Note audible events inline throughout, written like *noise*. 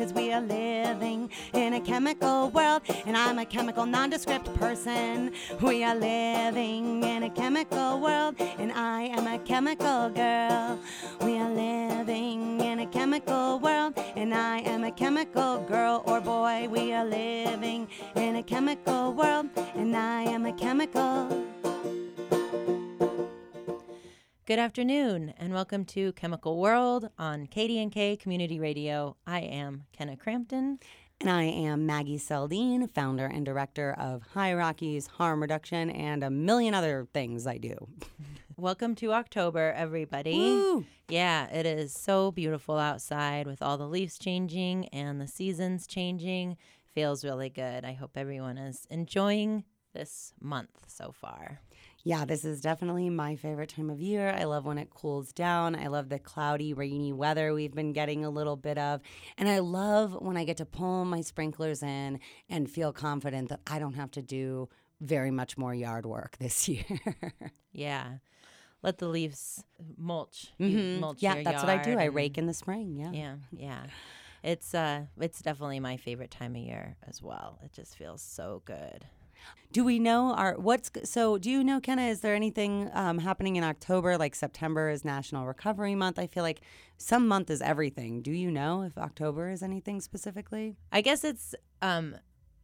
cause we are living in a chemical world. And I'm a chemical nondescript person. We are living in a chemical world, and I am a chemical girl. We are living in a chemical world, and I am a chemical girl or boy. We are living in a chemical world, and I am a chemical. Good afternoon, and welcome to Chemical World on KDNK Community Radio. I am Kenna Crampton. And I am Maggie Seldeen, founder and director of High Rockies Harm Reduction and a million other things I do. *laughs* Welcome to October, everybody. Woo! Yeah, it is so beautiful outside with all the leaves changing and the seasons changing. Feels really good. I hope everyone is enjoying this month so far. Yeah, this is definitely my favorite time of year. I love when it cools down. I love the cloudy, rainy weather we've been getting a little bit of. And I love when I get to pull my sprinklers in and feel confident that I don't have to do very much more yard work this *laughs* year. Yeah. Let the leaves mulch. Mhm. mulch Yeah, that's what I do. I rake in the spring. Yeah. Yeah, yeah. It's uh it's definitely my favorite time of year as well. It just feels so good. Do we know our what's so? Do you know, Kenna? Is there anything um, happening in October? Like September is National Recovery Month. I feel like some month is everything. Do you know if October is anything specifically? I guess it's um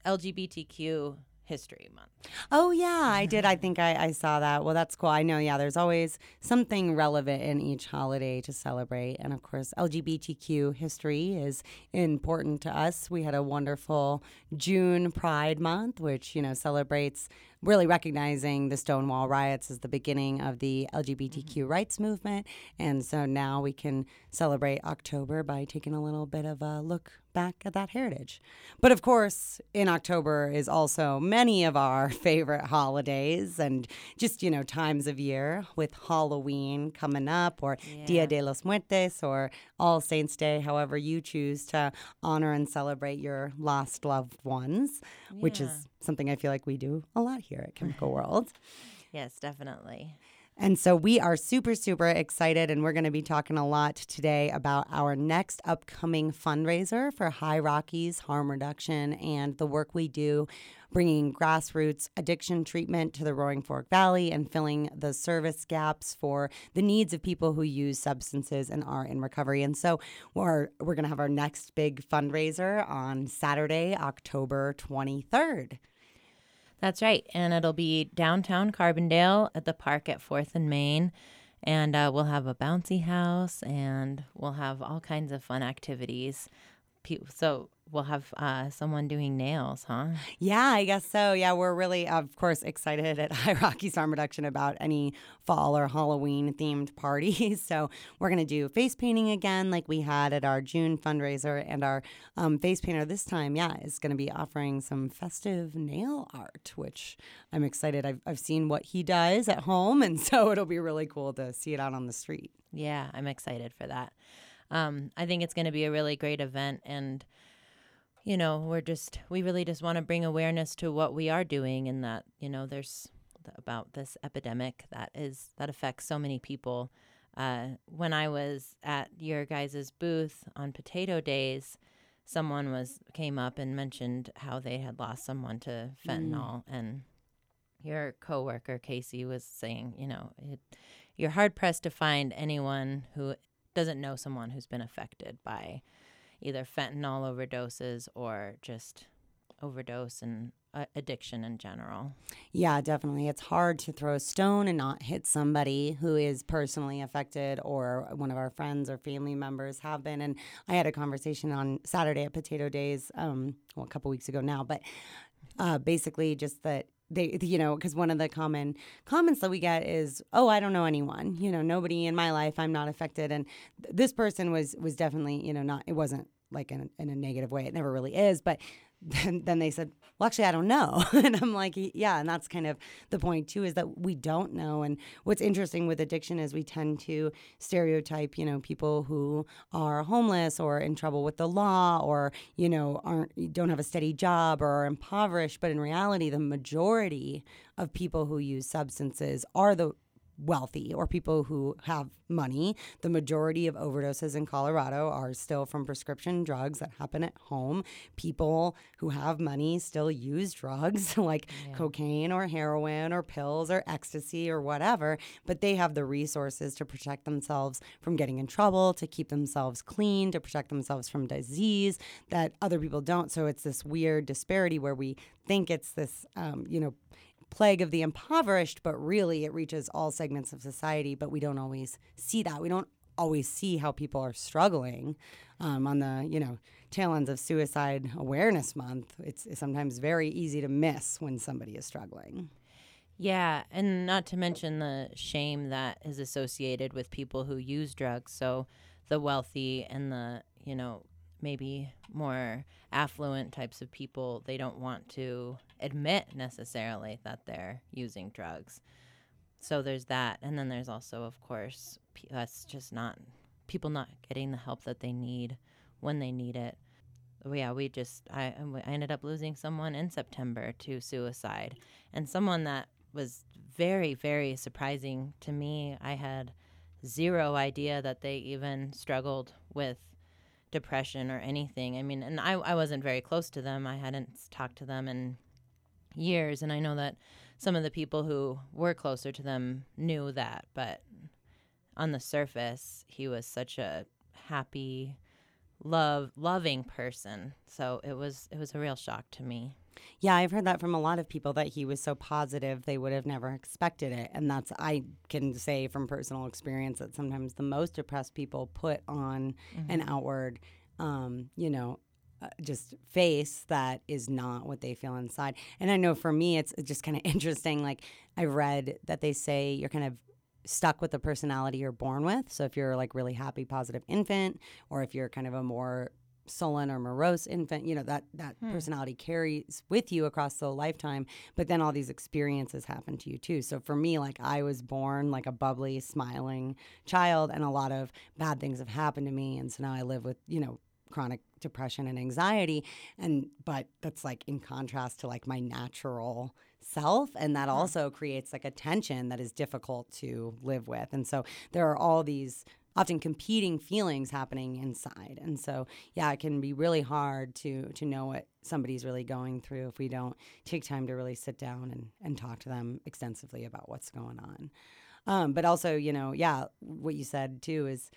LGBTQ history month. Oh yeah, I did. I think I, I saw that. Well, that's cool. I know. Yeah, there's always something relevant in each holiday to celebrate, and of course, LGBTQ history is important to us. We had a wonderful June Pride Month, which you know celebrates really recognizing the Stonewall riots as the beginning of the LGBTQ mm-hmm. rights movement, and so now we can celebrate October by taking a little bit of a look back at that heritage. But of course, in October is also many of our *laughs* favorite holidays and just, you know, times of year with Halloween coming up or Dia de los Muertos or All Saints Day, however you choose to honor and celebrate your lost loved ones, which is something I feel like we do a lot here at Chemical *laughs* World. Yes, definitely. And so we are super, super excited, and we're going to be talking a lot today about our next upcoming fundraiser for High Rockies Harm Reduction and the work we do bringing grassroots addiction treatment to the Roaring Fork Valley and filling the service gaps for the needs of people who use substances and are in recovery. And so we're, we're going to have our next big fundraiser on Saturday, October 23rd. That's right. And it'll be downtown Carbondale at the park at 4th and Main. And uh, we'll have a bouncy house and we'll have all kinds of fun activities. So we'll have uh, someone doing nails, huh? Yeah, I guess so. Yeah, we're really, of course, excited at *laughs* High Rockies Harm Reduction about any fall or Halloween themed parties. *laughs* So we're going to do face painting again, like we had at our June fundraiser. And our um, face painter this time, yeah, is going to be offering some festive nail art, which I'm excited. I've, I've seen what he does at home. And *laughs* so it'll be really cool to see it out on the street. Yeah, I'm excited for that. Um, I think it's going to be a really great event, and you know, we're just we really just want to bring awareness to what we are doing, and that you know, there's about this epidemic that is that affects so many people. Uh, when I was at your guys' booth on Potato Days, someone was came up and mentioned how they had lost someone to fentanyl, and your coworker Casey was saying, you know, it, you're hard pressed to find anyone who doesn't know someone who's been affected by either fentanyl overdoses or just overdose and uh, addiction in general. Yeah, definitely. It's hard to throw a stone and not hit somebody who is personally affected or one of our friends or family members have been. And I had a conversation on Saturday at Potato Days, um, well, a couple weeks ago now, but uh, basically just that they you know because one of the common comments that we get is oh i don't know anyone you know nobody in my life i'm not affected. And th- this person was was definitely you know not it wasn't like in in a negative way it never really is but *laughs* then, then they said well actually i don't know. *laughs* And i'm like yeah and that's kind of the point too is that we don't know. And what's interesting with addiction is we tend to stereotype you know people who are homeless or in trouble with the law or you know aren't don't have a steady job or are impoverished. But in reality the majority of people who use substances are the wealthy or people who have money. The majority of overdoses in Colorado are still from prescription drugs that happen at home. People who have money still use drugs *laughs* like yeah. cocaine or heroin or pills or ecstasy or whatever, but they have the resources to protect themselves from getting in trouble, to keep themselves clean, to protect themselves from disease that other people don't. So it's this weird disparity where we think it's this, um, you know, plague of the impoverished, but really it reaches all segments of society. But we don't always see that. We don't always see how people are struggling um, on the you know tail ends of Suicide Awareness Month. It's, it's sometimes very easy to miss when somebody is struggling. Yeah, and not to mention the shame that is associated with people who use drugs. So the wealthy and the you know maybe more affluent types of people, they don't want to admit necessarily that they're using drugs. So there's that. And then there's also, of course, that's just not people not getting the help that they need when they need it. Oh, yeah, we just, I, I ended up losing someone in September to suicide and someone that was very, very surprising to me. I had zero idea that they even struggled with depression or anything. I mean, and I, I wasn't very close to them. I hadn't talked to them in years. And I know that some of the people who were closer to them knew that. But on the surface, he was such a happy, love loving person. So it was it was a real shock to me. Yeah, I've heard that from a lot of people that he was so positive they would have never expected it. And that's, I can say from personal experience that sometimes the most depressed people put on mm-hmm. an outward, um, you know, uh, just face that is not what they feel inside. And I know for me, it's just kind of *laughs* interesting. Like, I read that they say you're kind of stuck with the personality you're born with. So if you're like really happy, positive infant, or if you're kind of a more sullen or morose infant you know that that hmm. personality carries with you across the lifetime but then all these experiences happen to you too so for me like i was born like a bubbly smiling child and a lot of bad things have happened to me and so now i live with you know chronic depression and anxiety and but that's like in contrast to like my natural self and that also creates like a tension that is difficult to live with and so there are all these often competing feelings happening inside. And so, yeah, it can be really hard to to know what somebody's really going through if we don't take time to really sit down and, and talk to them extensively about what's going on. Um, but also, you know, yeah, what you said too is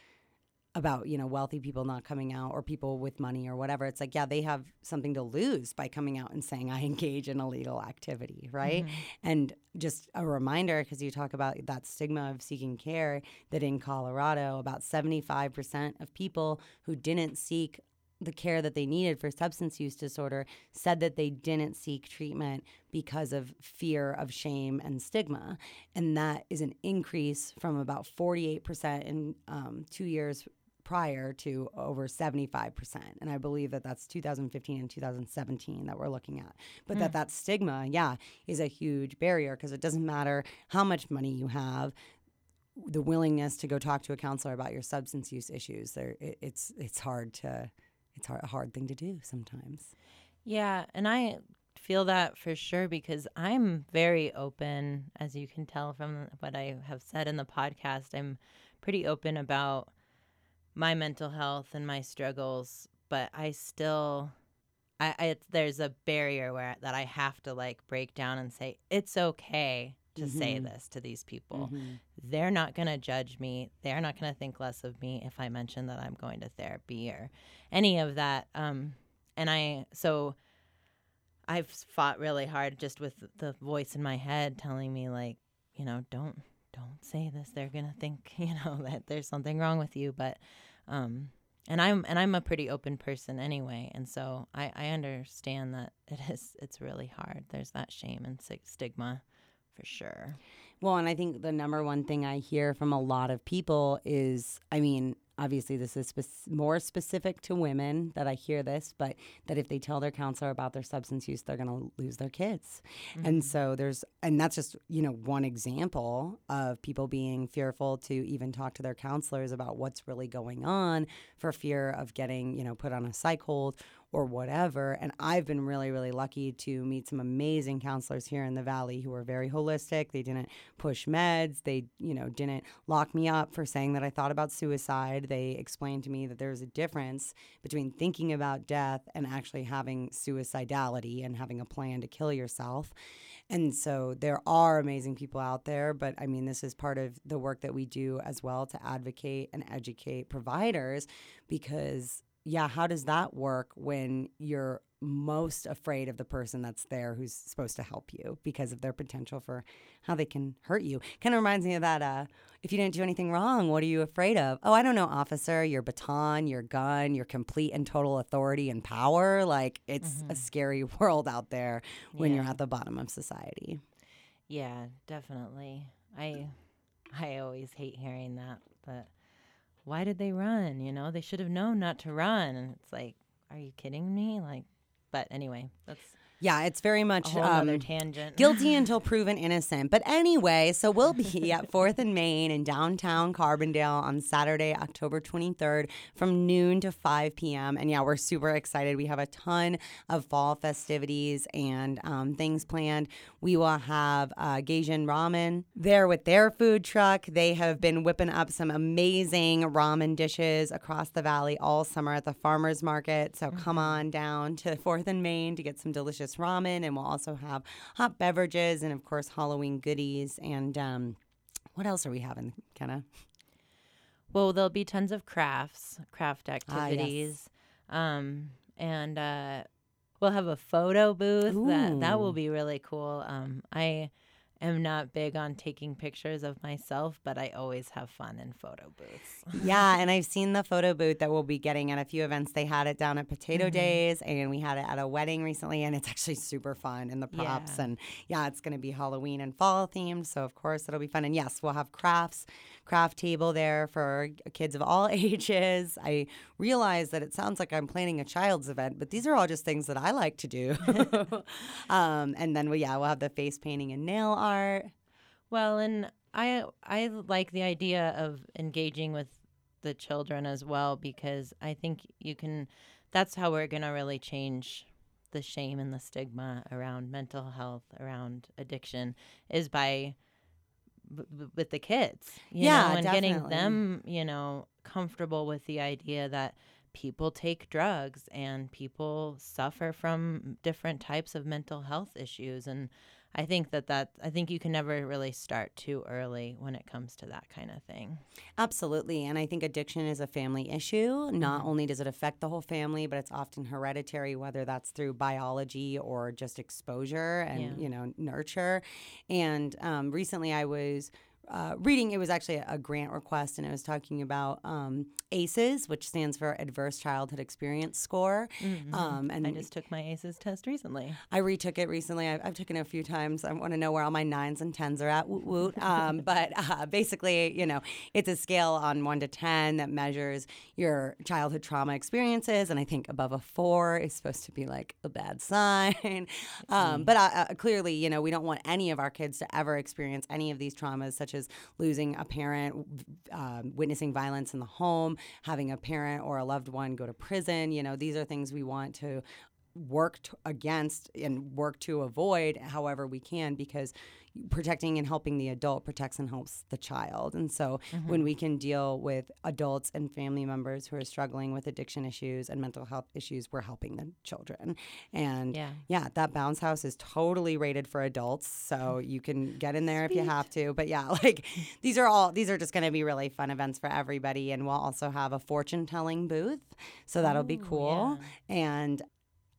about you know wealthy people not coming out or people with money or whatever it's like yeah they have something to lose by coming out and saying i engage in illegal activity right mm-hmm. and just a reminder because you talk about that stigma of seeking care that in colorado about 75% of people who didn't seek the care that they needed for substance use disorder said that they didn't seek treatment because of fear of shame and stigma. And that is an increase from about 48% in um, two years prior to over 75%. And I believe that that's 2015 and 2017 that we're looking at. But mm. that that stigma, yeah, is a huge barrier because it doesn't matter how much money you have, the willingness to go talk to a counselor about your substance use issues, there it, it's it's hard to it's hard, a hard thing to do sometimes. Yeah, and I feel that for sure because I'm very open, as you can tell from what I have said in the podcast. I'm pretty open about my mental health and my struggles, but I still I, I there's a barrier where that I have to like break down and say it's okay to mm-hmm. say this to these people. Mm-hmm. They're not going to judge me. They're not going to think less of me if I mention that I'm going to therapy or any of that. Um, and I so I've fought really hard just with the voice in my head telling me like, you know, don't don't say this. They're going to think, *laughs* you know, that there's something wrong with you, but um, and I'm and I'm a pretty open person anyway, and so I, I understand that *laughs* it is it's really hard. There's that shame and stigma, for sure. Well, and I think the number one thing I hear from a lot of people is, I mean, obviously this is spe- more specific to women that I hear this, but that if they tell their counselor about their substance use, they're going to lose their kids. Mm-hmm. And so there's, and that's just, you know, one example of people being fearful to even talk to their counselors about what's really going on for fear of getting, you know, put on a psych hold or whatever. And I've been really, really lucky to meet some amazing counselors here in the Valley who are very holistic. They didn't push meds. They, you know, didn't lock me up for saying that I thought about suicide. They explained to me that there's a difference between thinking about death and actually having suicidality and having a plan to kill yourself. And so there are amazing people out there, but I mean, this is part of the work that we do as well to advocate and educate providers because, yeah, how does that work when you're most afraid of the person that's there who's supposed to help you because of their potential for how they can hurt you? Kind of reminds me of that. Uh, if you didn't do anything wrong, what are you afraid of? Oh, I don't know, officer, your baton, your gun, your complete and total authority and power. Like, it's mm-hmm. a scary *laughs* world out there when yeah. you're at the bottom of society. Yeah, definitely. I I always hate hearing that, but why did they run? You know, they should have known not to run. And it's like, are you kidding me? Like, but anyway, that's yeah, it's very much a whole um, tangent. guilty *laughs* until proven innocent. But anyway, so we'll be at *laughs* Fourth and Main in downtown Carbondale on Saturday, October 23rd, from noon to 5 p.m. And yeah, we're super excited. We have a ton of fall festivities and um, things planned. We will have uh, Gaijin Ramen there with their food truck. They have been whipping up some amazing ramen dishes across the valley all summer at the farmers market. So mm-hmm. come on down to Fourth and Main to get some delicious delicious ramen, and we'll also have hot beverages and, of course, Halloween goodies. And um, what else are we having, Kenna? Well, there'll be tons of crafts, craft activities, ah, yes. um, and uh, we'll have a photo booth. Ooh. That that will be really cool. Um, I am not big on taking pictures of myself, but I always have fun in photo booths. yeah, *laughs* and I've seen the photo booth that we'll be getting at a few events. They had it down at Potato mm-hmm. Days, and we had it at a wedding recently, and it's actually super fun. And the props, yeah. and yeah, it's going to be Halloween and fall themed, so of course it'll be fun. And yes, we'll have crafts craft table there for kids of all *laughs* ages. I realize that it sounds like I'm planning a child's event, but these are all just things that I like to do. *laughs* *laughs* um, and then, we, yeah, we'll have the face painting and nail art. Well, and I I like the idea of engaging with the children as well because I think you can. That's how we're gonna really change the shame and the stigma around mental health, around addiction, is by with the kids, yeah, know, and definitely. getting them, you know, comfortable with the idea that people take drugs and people suffer from different types of mental health issues and I think that that I think you can never really start too early when it comes to that kind of thing. Absolutely, and I think addiction is a family issue. Not mm-hmm. only does it affect the whole family, but it's often hereditary, whether that's through biology or just exposure and yeah. you know nurture. And um, recently, I was uh, reading, it was actually a, grant request, and it was talking about um, ACEs, which stands for Adverse Childhood Experience Score. Mm-hmm. Um, and I just took my ACEs test recently. I retook it recently. I've, I've taken it a few times. I want to know where all my nines and tens are at. Woot woot. Um, *laughs* but uh, basically, you know, it's a scale on one to ten that measures your childhood trauma experiences, and I think above a four is supposed to be like a bad *laughs* sign. Mm. But uh, uh, clearly, you know, we don't want any of our kids to ever experience any of these traumas, such as as losing a parent, um, witnessing violence in the home, having a parent or a loved one go to prison. You know, these are things we want to work against and work to avoid however we can because protecting and helping the adult protects and helps the child. And so mm-hmm. when we can deal with adults and family members who are struggling with addiction issues and mental health issues, we're helping the children. And yeah, yeah that bounce house is totally rated for adults. So you can get in there Sweet. if you have to. But yeah, *laughs* like these are all these are just going to be really fun events for everybody and we'll also have a fortune telling booth. So that'll Ooh, be cool. Yeah. And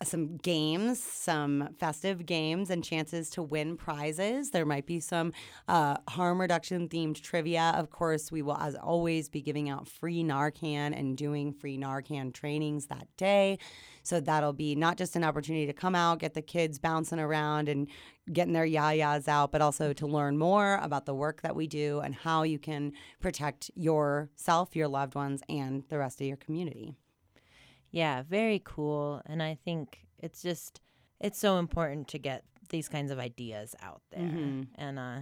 some games, some festive games, and chances to win prizes. There might be some uh, harm reduction themed trivia. Of course, we will, as always, be giving out free Narcan and doing free Narcan trainings that day. So that'll be not just an opportunity to come out, get the kids bouncing around and getting their yayas out, but also to learn more about the work that we do and how you can protect yourself, your loved ones, and the rest of your community. Yeah, very cool. And I think it's just it's so important to get these kinds of ideas out there. Mm-hmm. And uh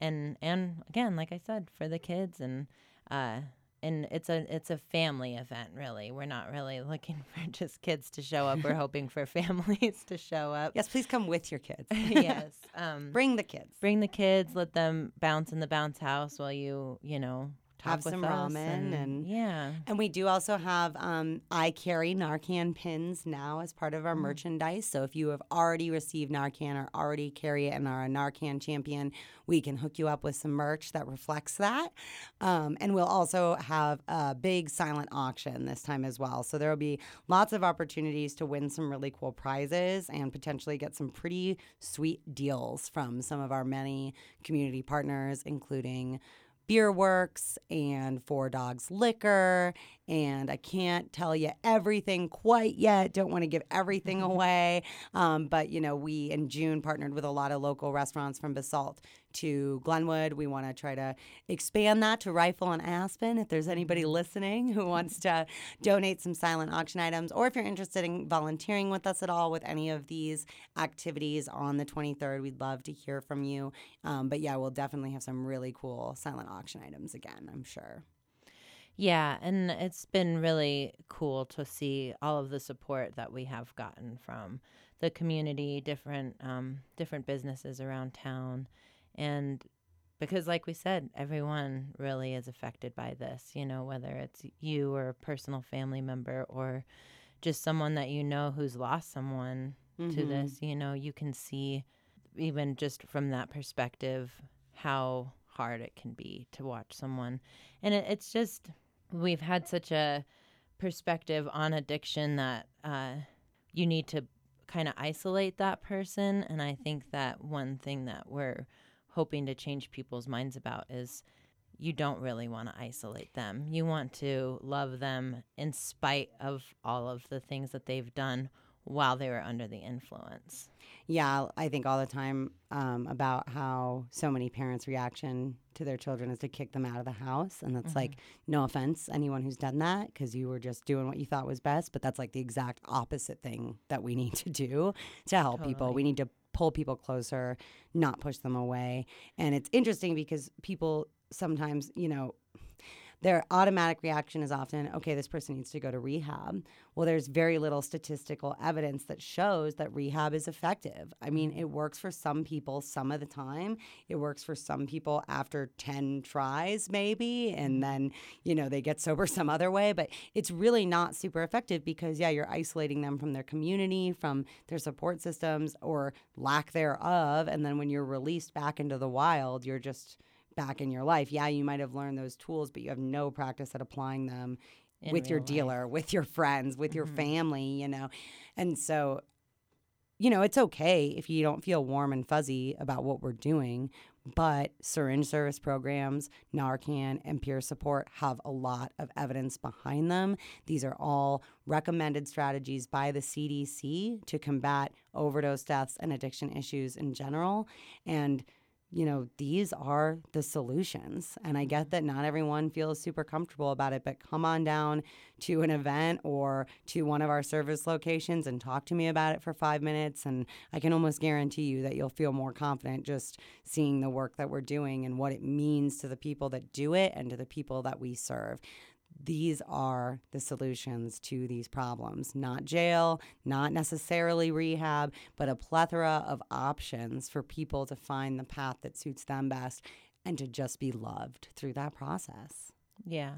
and and again, like I said, for the kids and uh and it's a it's a family event really we're not really looking *laughs* for just kids to show up we're *laughs* hoping for families to show up Yes, please come with your kids. *laughs* yes um Bring the kids. bring the kids let them bounce in the bounce house while you you know Have some ramen and- yeah And we do also have um, I carry Narcan pins now as part of our merchandise. So if you have already received Narcan or already carry it and are a Narcan champion, we can hook you up with some merch that reflects that. Um, and we'll also have a big silent auction this time as well. So there will be lots of opportunities to win some really cool prizes and potentially get some pretty sweet deals from some of our many community partners, including. Beer Works and Four Dogs Liquor. And I can't tell you everything quite yet. Don't want to give everything away. Um, but, you know, we in June partnered with a lot of local restaurants from Basalt to Glenwood. We want to try to expand that to Rifle and Aspen. If there's anybody listening who wants to donate some silent auction items, or if you're interested in volunteering with us at all with any of these activities on the 23rd, we'd love to hear from you. Um, but yeah, we'll definitely have some really cool silent auction items again, I'm sure. Yeah, and it's been really cool to see all of the support that we have gotten from the community, different um, different businesses around town, and because, like we said, everyone really is affected by this. You know, whether it's you or a personal family member or just someone that you know who's lost someone to Mhm. this. You know, you can see even just from that perspective how hard it can be to watch someone and it, it's just we've had such a perspective on addiction that uh, you need to kind of isolate that person and i think that one thing that we're hoping to change people's minds about is you don't really want to isolate them. You want to love them in spite of all of the things that they've done while they were under the influence Yeah, I think all the time um, about how so many parents' reaction to their children is to kick them out of the house. And that's like, no offense, anyone who's done that, because you were just doing what you thought was best. But that's like the exact opposite thing that we *laughs* need to do to help people. We need to pull people closer, not push them away. And it's interesting because people sometimes, you know, their automatic reaction is often, okay, this person needs to go to rehab. Well, there's very little statistical evidence that shows that rehab is effective. I mean, it mm. works for some people some of the time. It works for some people after 10 tries, maybe, and mm. then, you know, they get sober *laughs* some other way. But it's really not super effective because, yeah, you're isolating them from their community, from their support systems, or lack thereof. And then when you're released back into the wild, you're just back in your life. Yeah, you might have learned those tools, but you have no practice at applying them In with your real life. dealer, with your friends, with your Mhm. family, you know. And so, you know, it's okay if you don't feel warm and fuzzy about what we're doing, but syringe service programs, Narcan, and peer support have a lot of evidence behind them. These are all recommended strategies by the CDC to combat overdose deaths and addiction issues in general. And you know, these are the solutions. And I get mm-hmm. that not everyone feels super comfortable about it, but come on down to an event or to one of our service locations and talk to me about it for five minutes. And I can almost guarantee you that you'll feel more confident just seeing the work that we're doing and what it means to the people that do it and to the people that we serve these are the solutions to these problems. Not jail, not necessarily rehab, but a plethora of options for people to find the path that suits them best and to just be loved through that process. Yeah,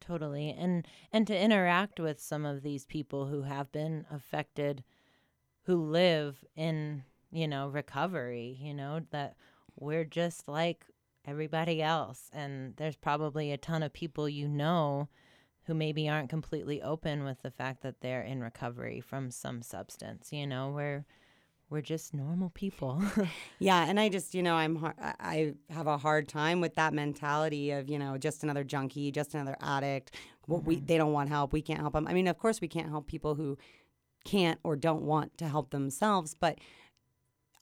totally. And and to interact with some of these people who have been affected who live in, you know, recovery, you know, that we're just like everybody else and there's probably a ton of people you know who maybe aren't completely open with the fact that they're in recovery from some substance, you know, we're we're just normal people. *laughs* Yeah, and I just, you know, I'm har- I have a hard time with that mentality of, you know, just another junkie, just another addict. What we mm-hmm. they don't want help, we can't help them. I mean, of course we can't help people who can't or don't want to help themselves, but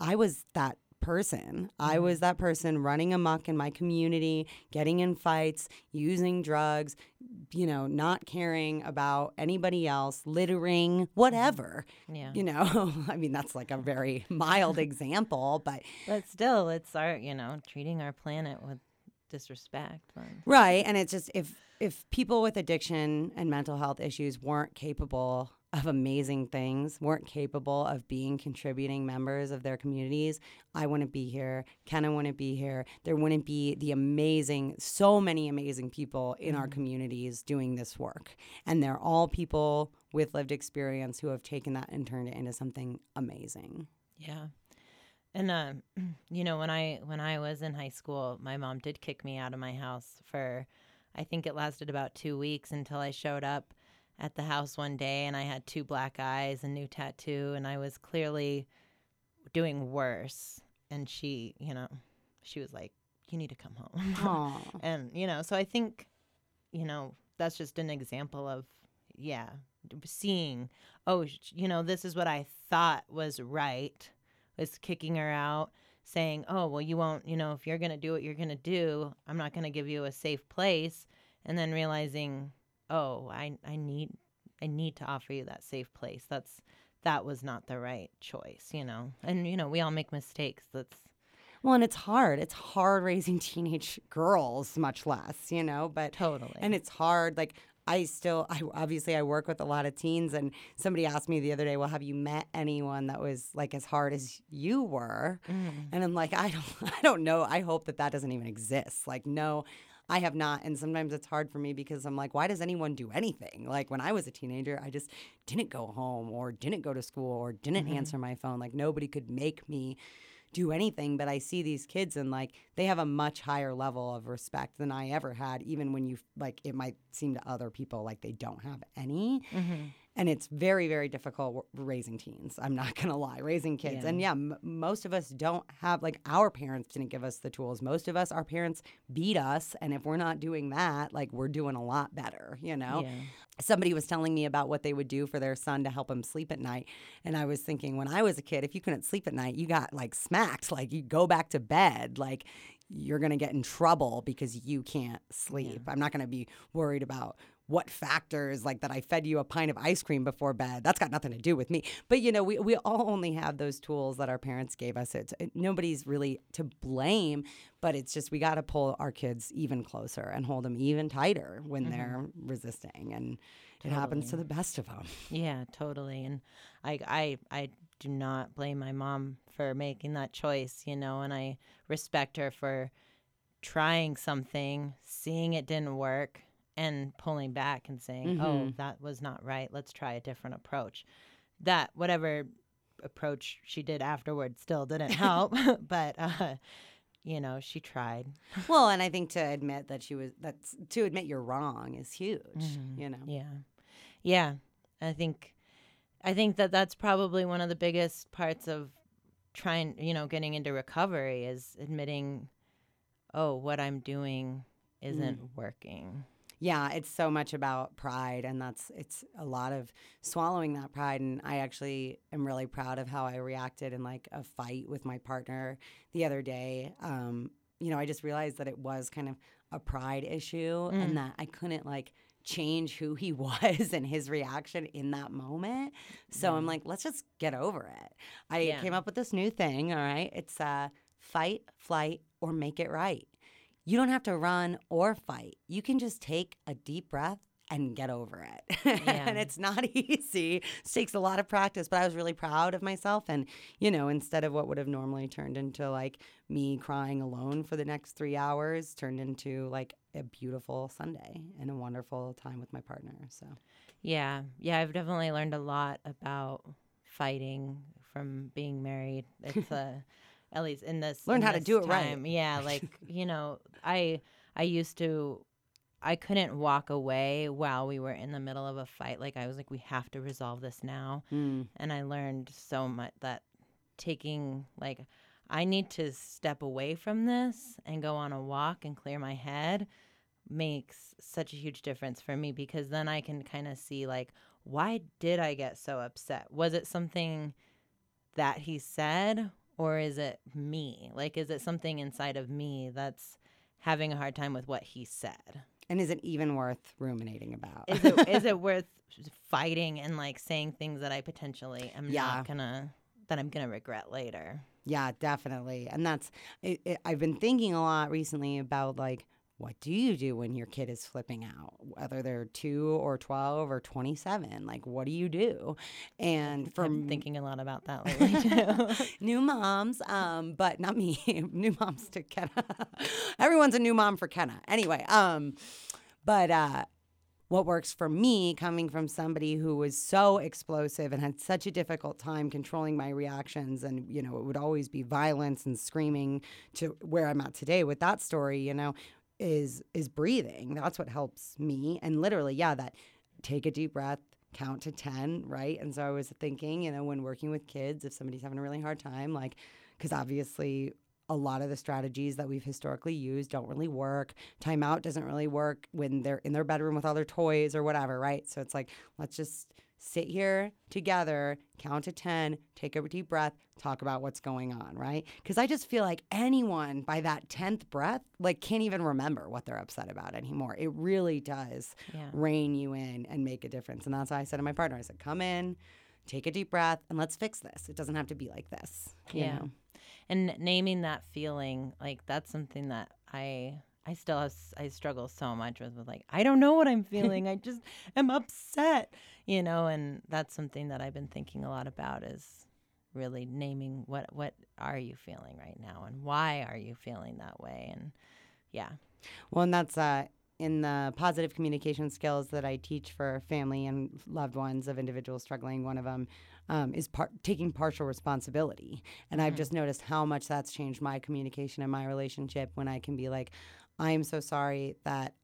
I was that person. I mm-hmm. was that person running amok in my community, getting in fights, using drugs, you know, not caring about anybody else, littering, mm-hmm. whatever. yeah. You know, *laughs* I mean, that's like a very mild *laughs* example, but But still, it's our, you know, treating our planet with disrespect. right. And it's just if if people with addiction and mental health issues weren't capable of amazing things, weren't capable of being contributing members of their communities, I wouldn't be here. Kenna wouldn't be here. There wouldn't be the amazing, so many amazing people in our communities doing this work. And they're all people with lived experience who have taken that and turned it into something amazing. Yeah. And uh, *clears throat* you know, when I when I was in high school, my mom did kick me out of my house for I think it lasted about 2 weeks until I showed up at the house one day and I had two black eyes, a new tattoo, and I was clearly doing worse. And she, you know, she was like, "You need to come home." *laughs* And you know, so I think, you know, that's just an example of, yeah, seeing, oh, you know, this is what I thought was right, was kicking her out, saying, oh, well, you won't, you know, if you're gonna do what you're gonna do, I'm not gonna give you a safe place, and then realizing, oh, I, I need, I need to offer you that safe place. That's that was not the right choice, you know. And you know, we all make mistakes. That's Well, and it's hard. It's hard raising *laughs* teenage girls, much less, you know, but totally. and it's hard like i still i obviously i work with a lot of teens and somebody asked me the other day well have you met anyone that was like as hard as you were Mm. and i'm like i don't *laughs* i don't know i hope that that doesn't even exist like no I have not. And sometimes it's hard for me because I'm like, why does anyone do anything? Like when I was a teenager, I just didn't go home or didn't go to school or didn't Mm-hmm. answer my phone. Like nobody could make me do anything. But I see these kids and like they have a much higher level of respect than I ever had, even when you like it might seem to other people like they don't have any. Mm-hmm. And it's very, very difficult raising teens. I'm not going to lie, raising kids. Yeah. And yeah, m- most of us don't have, like, our parents didn't give us the tools. Most of us, our parents beat us. And if we're not doing that, like, we're doing a lot better, you know? Yeah. somebody was telling me about what they would do for their son to help him sleep at night and i was thinking when i was a kid if you couldn't sleep at night you got like smacked like you go back to bed like you're going to get in trouble because you can't sleep i'm not going to be worried about what factors like that I fed you a pint of ice cream before bed. That's got nothing to do with me. But you know, we, we all only have those tools that our parents gave us. It's it, nobody's really to blame, but it's just we got to pull our kids even closer and hold them even tighter when mm-hmm. they're resisting, and it happens to the best of them. Yeah, totally. And I I I do not blame my mom for making that choice, you know, and I respect her for trying something, seeing it didn't work and pulling back and saying, "Oh, mm-hmm. that was not right. Let's try a different approach." That whatever approach she did afterward still didn't help, *laughs* *laughs* but uh you know, she tried. well, and I think to admit that she was that's to admit you're wrong is huge. Mm-hmm. You know. Yeah. Yeah. I think I think that that's probably one of the biggest parts of trying, you know, getting into recovery is admitting oh, what I'm doing isn't mm. working. Yeah, it's so much about pride, and that's it's a lot of swallowing that pride. And I actually am really proud of how I reacted in like a fight with my partner the other day. Um, you know, I just realized that it was kind of a pride issue, and that I couldn't like change who he *laughs* was and his reaction in that moment. So I'm like, let's just get over it. I Yeah. came up with this new thing. All right, it's uh, fight, flight, or make it right. You don't have to run or fight. You can just take a deep breath and get over it. *laughs* and it's not *laughs* easy. It takes a lot of practice, but I was really proud of myself. And, you know, instead of what would have normally turned into like me crying alone for the next three hours, turned into like a beautiful Sunday and a wonderful time with my partner. So, Yeah. Yeah, I've definitely learned a lot about fighting from being married. It's *laughs* uh, at least in this Learned in how to this do it right. Yeah, *laughs* like, you know, I I used to I couldn't walk away while we were in the middle of a fight. Like I was like we have to resolve this now. mm, And I learned so much that taking like I need to step away from this and go on a walk and clear my head makes such a huge difference for me because then I can kind of see like why did I get so upset? Was it something that he said or is it me? Like is it something inside of me that's having a hard time with what he said? and is it even worth ruminating about? Is it is it *laughs* worth fighting and like saying things that I potentially am Yeah. not gonna that I'm gonna regret later? Yeah, definitely. And that's, it, it, I've been thinking a lot recently about like what do you do when your kid is flipping out? Whether they're 2 or 12 or 27 like what do you do? And for *laughs* I'm thinking a lot about that lately too. *laughs* new moms um but not me *laughs* new moms to Kenna. Everyone's a new mom for Kenna. Anyway um but uh what works for me coming from somebody who was so explosive and had such a difficult time controlling my reactions and you know it would always be violence and screaming to where i'm at today with that story you know is is breathing that's what helps me and literally yeah that take a deep breath count to 10 right and so i was thinking you know when working with kids if somebody's having a really hard time like because obviously a lot of the strategies that we've historically used don't really work. Timeout doesn't really work when they're in their bedroom with all their toys or whatever, right? So it's like, let's just sit here together, count to 10, take a deep breath, talk about what's going on, right? Because I just feel like anyone by that 10th breath, like, can't even remember what they're upset about anymore. It really does Yeah. rein you in and make a difference. And that's why I said to my partner, I said, come in, take a deep breath, and let's fix this. It doesn't have to be like this. you Yeah. know? and naming that feeling like that's something that i i still have i struggle so much with, with like i don't know what i'm feeling i just am upset you know and that's something that i've been thinking a lot about is really naming what what are you feeling right now and why are you feeling that way and yeah Well, and that's uh, in the positive communication skills that I teach for family and loved ones of individuals struggling. One of them um, is par- taking partial responsibility. And I've just noticed how much that's changed my communication and my relationship when I can be like, I am so sorry that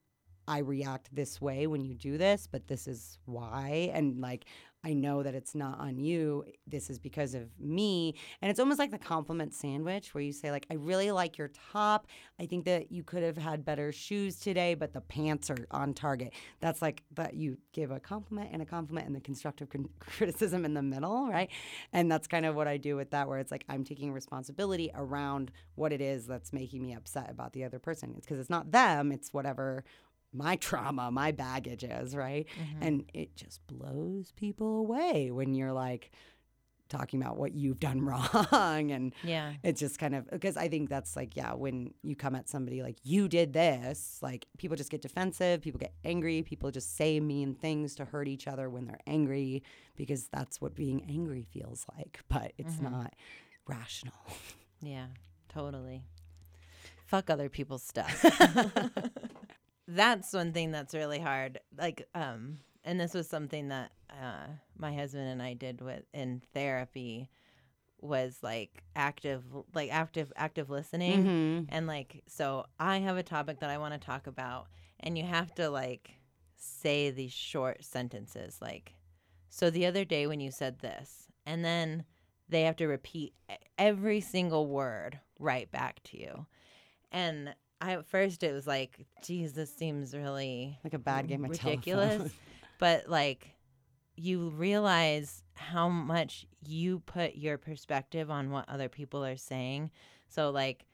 I react this way when you do this, but this is why. And like, I know that it's not on you. This is because of me. And it's almost like the compliment sandwich where you say, like, I really like your top. I think that you could have had better shoes today, but the pants are on target. That's like that you give a compliment and a compliment and the constructive con- *laughs* criticism in the middle, right? And that's kind of what I do with that, where it's like I'm taking responsibility around what it is that's making me upset about the other person. It's because it's not them, it's whatever my trauma, my baggage is, right? Mm-hmm. And it just blows people away when you're like talking about what you've done *laughs* wrong and yeah it's just kind of because I think that's like yeah when you come at somebody like you did this like people just get defensive people get angry people just say mean things to hurt each other when they're angry because that's what being angry feels like but it's mm-hmm. not rational *laughs* Yeah, totally. Fuck other people's stuff. *laughs* that's one thing that's really hard. Like, um, and this was something that uh, my husband and I did with in therapy was like active, like active, active listening, Mhm. and like so I have a topic that I want to talk about, and you have to like say these short sentences, like, so the other day when you said this, and then they have to repeat every single word right back to you. And I at first it was like, geez, this seems really like a bad game of ridiculous. *laughs* but like you realize how much you put your perspective on what other people are saying. So like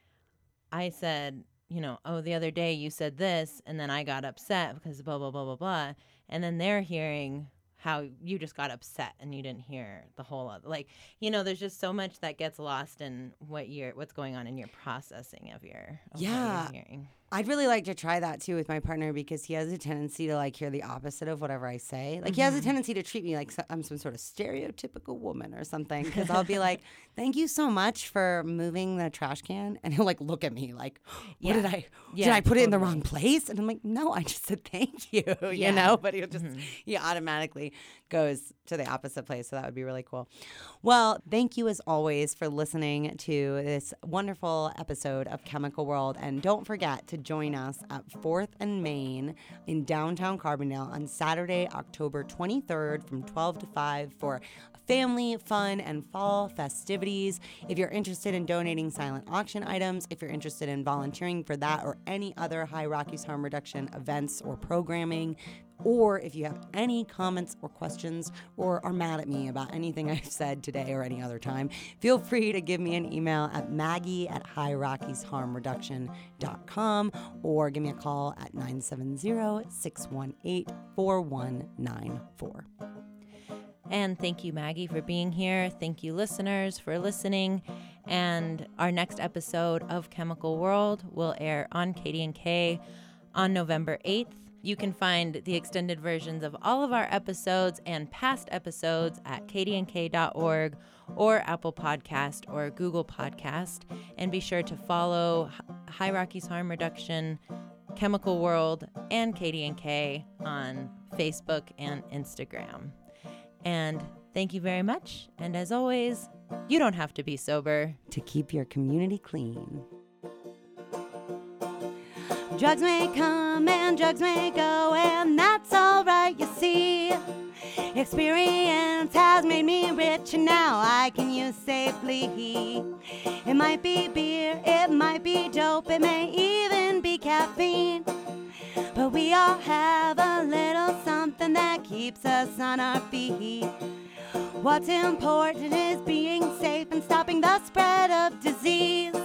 I said, you know, oh the other day you said this and then I got upset because blah blah blah blah blah. And then they're hearing how you just got upset and you didn't hear the whole other like you know there's just so much that gets lost in what you're what's going on in your processing of your of Yeah. what you're hearing I'd really like to try that too with my partner because he has a tendency to like hear the opposite of whatever I say. Like he has a mm-hmm. tendency to treat me like so- I'm some sort of stereotypical woman or something. Because I'll be like, *laughs* "Thank you so much for moving the trash can," and he'll like look at me like, "What did Yeah. I? did I put it in the wrong place?" And I'm like, "No, I just said thank you," *laughs* you know. But he'll just mm-hmm. he automatically goes to the opposite place. So that would be really cool. Well, thank you as always for listening to this wonderful episode of Chemical World. And don't forget to join us at 4th and Main in downtown Carbondale on Saturday, October 23rd from 12 to 5 for family, fun, and fall festivities. If you're interested in donating silent auction items, if you're interested in volunteering for that or any other High Rockies Harm Reduction events or programming, or if you have any comments or questions or are mad at me about anything *laughs* I've said today or any other time, feel free to give me an email at maggie at highrockiesharmreduction.com or give me a call at 970 618 4194. And thank you, Maggie, for being here. Thank you, listeners, for listening. And our next episode of Chemical World will air on KDNK on November 8th. You can find the extended versions of all of our episodes and past episodes at kdnk.org or Apple Podcast or Google Podcast. And be sure to follow High Rockies Harm Reduction, Chemical World, and KDNK on Facebook and Instagram. And thank you very much. And as always, you don't have to be sober to keep your community clean. Drugs may come and drugs may go, and that's alright, you see. Experience has made me rich, and now I can use safely. It might be beer, it might be dope, it may even be caffeine. But we all have a little something that keeps us on our feet. What's important is being safe and stopping the spread of disease.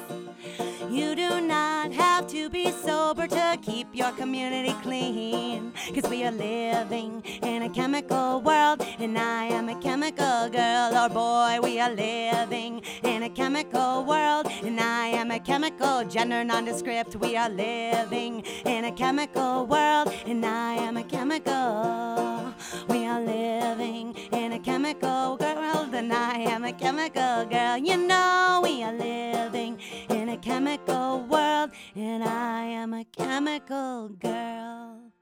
You not have to be sober to keep your community clean. Cause we are living in a chemical world, and I am a chemical girl or boy. We are living in a chemical world, and I am a chemical gender nondescript. We are living in a chemical world, and I am a chemical. We are living in a chemical world, and I am a chemical girl. You know, we are living in a chemical world, and I am a chemical girl.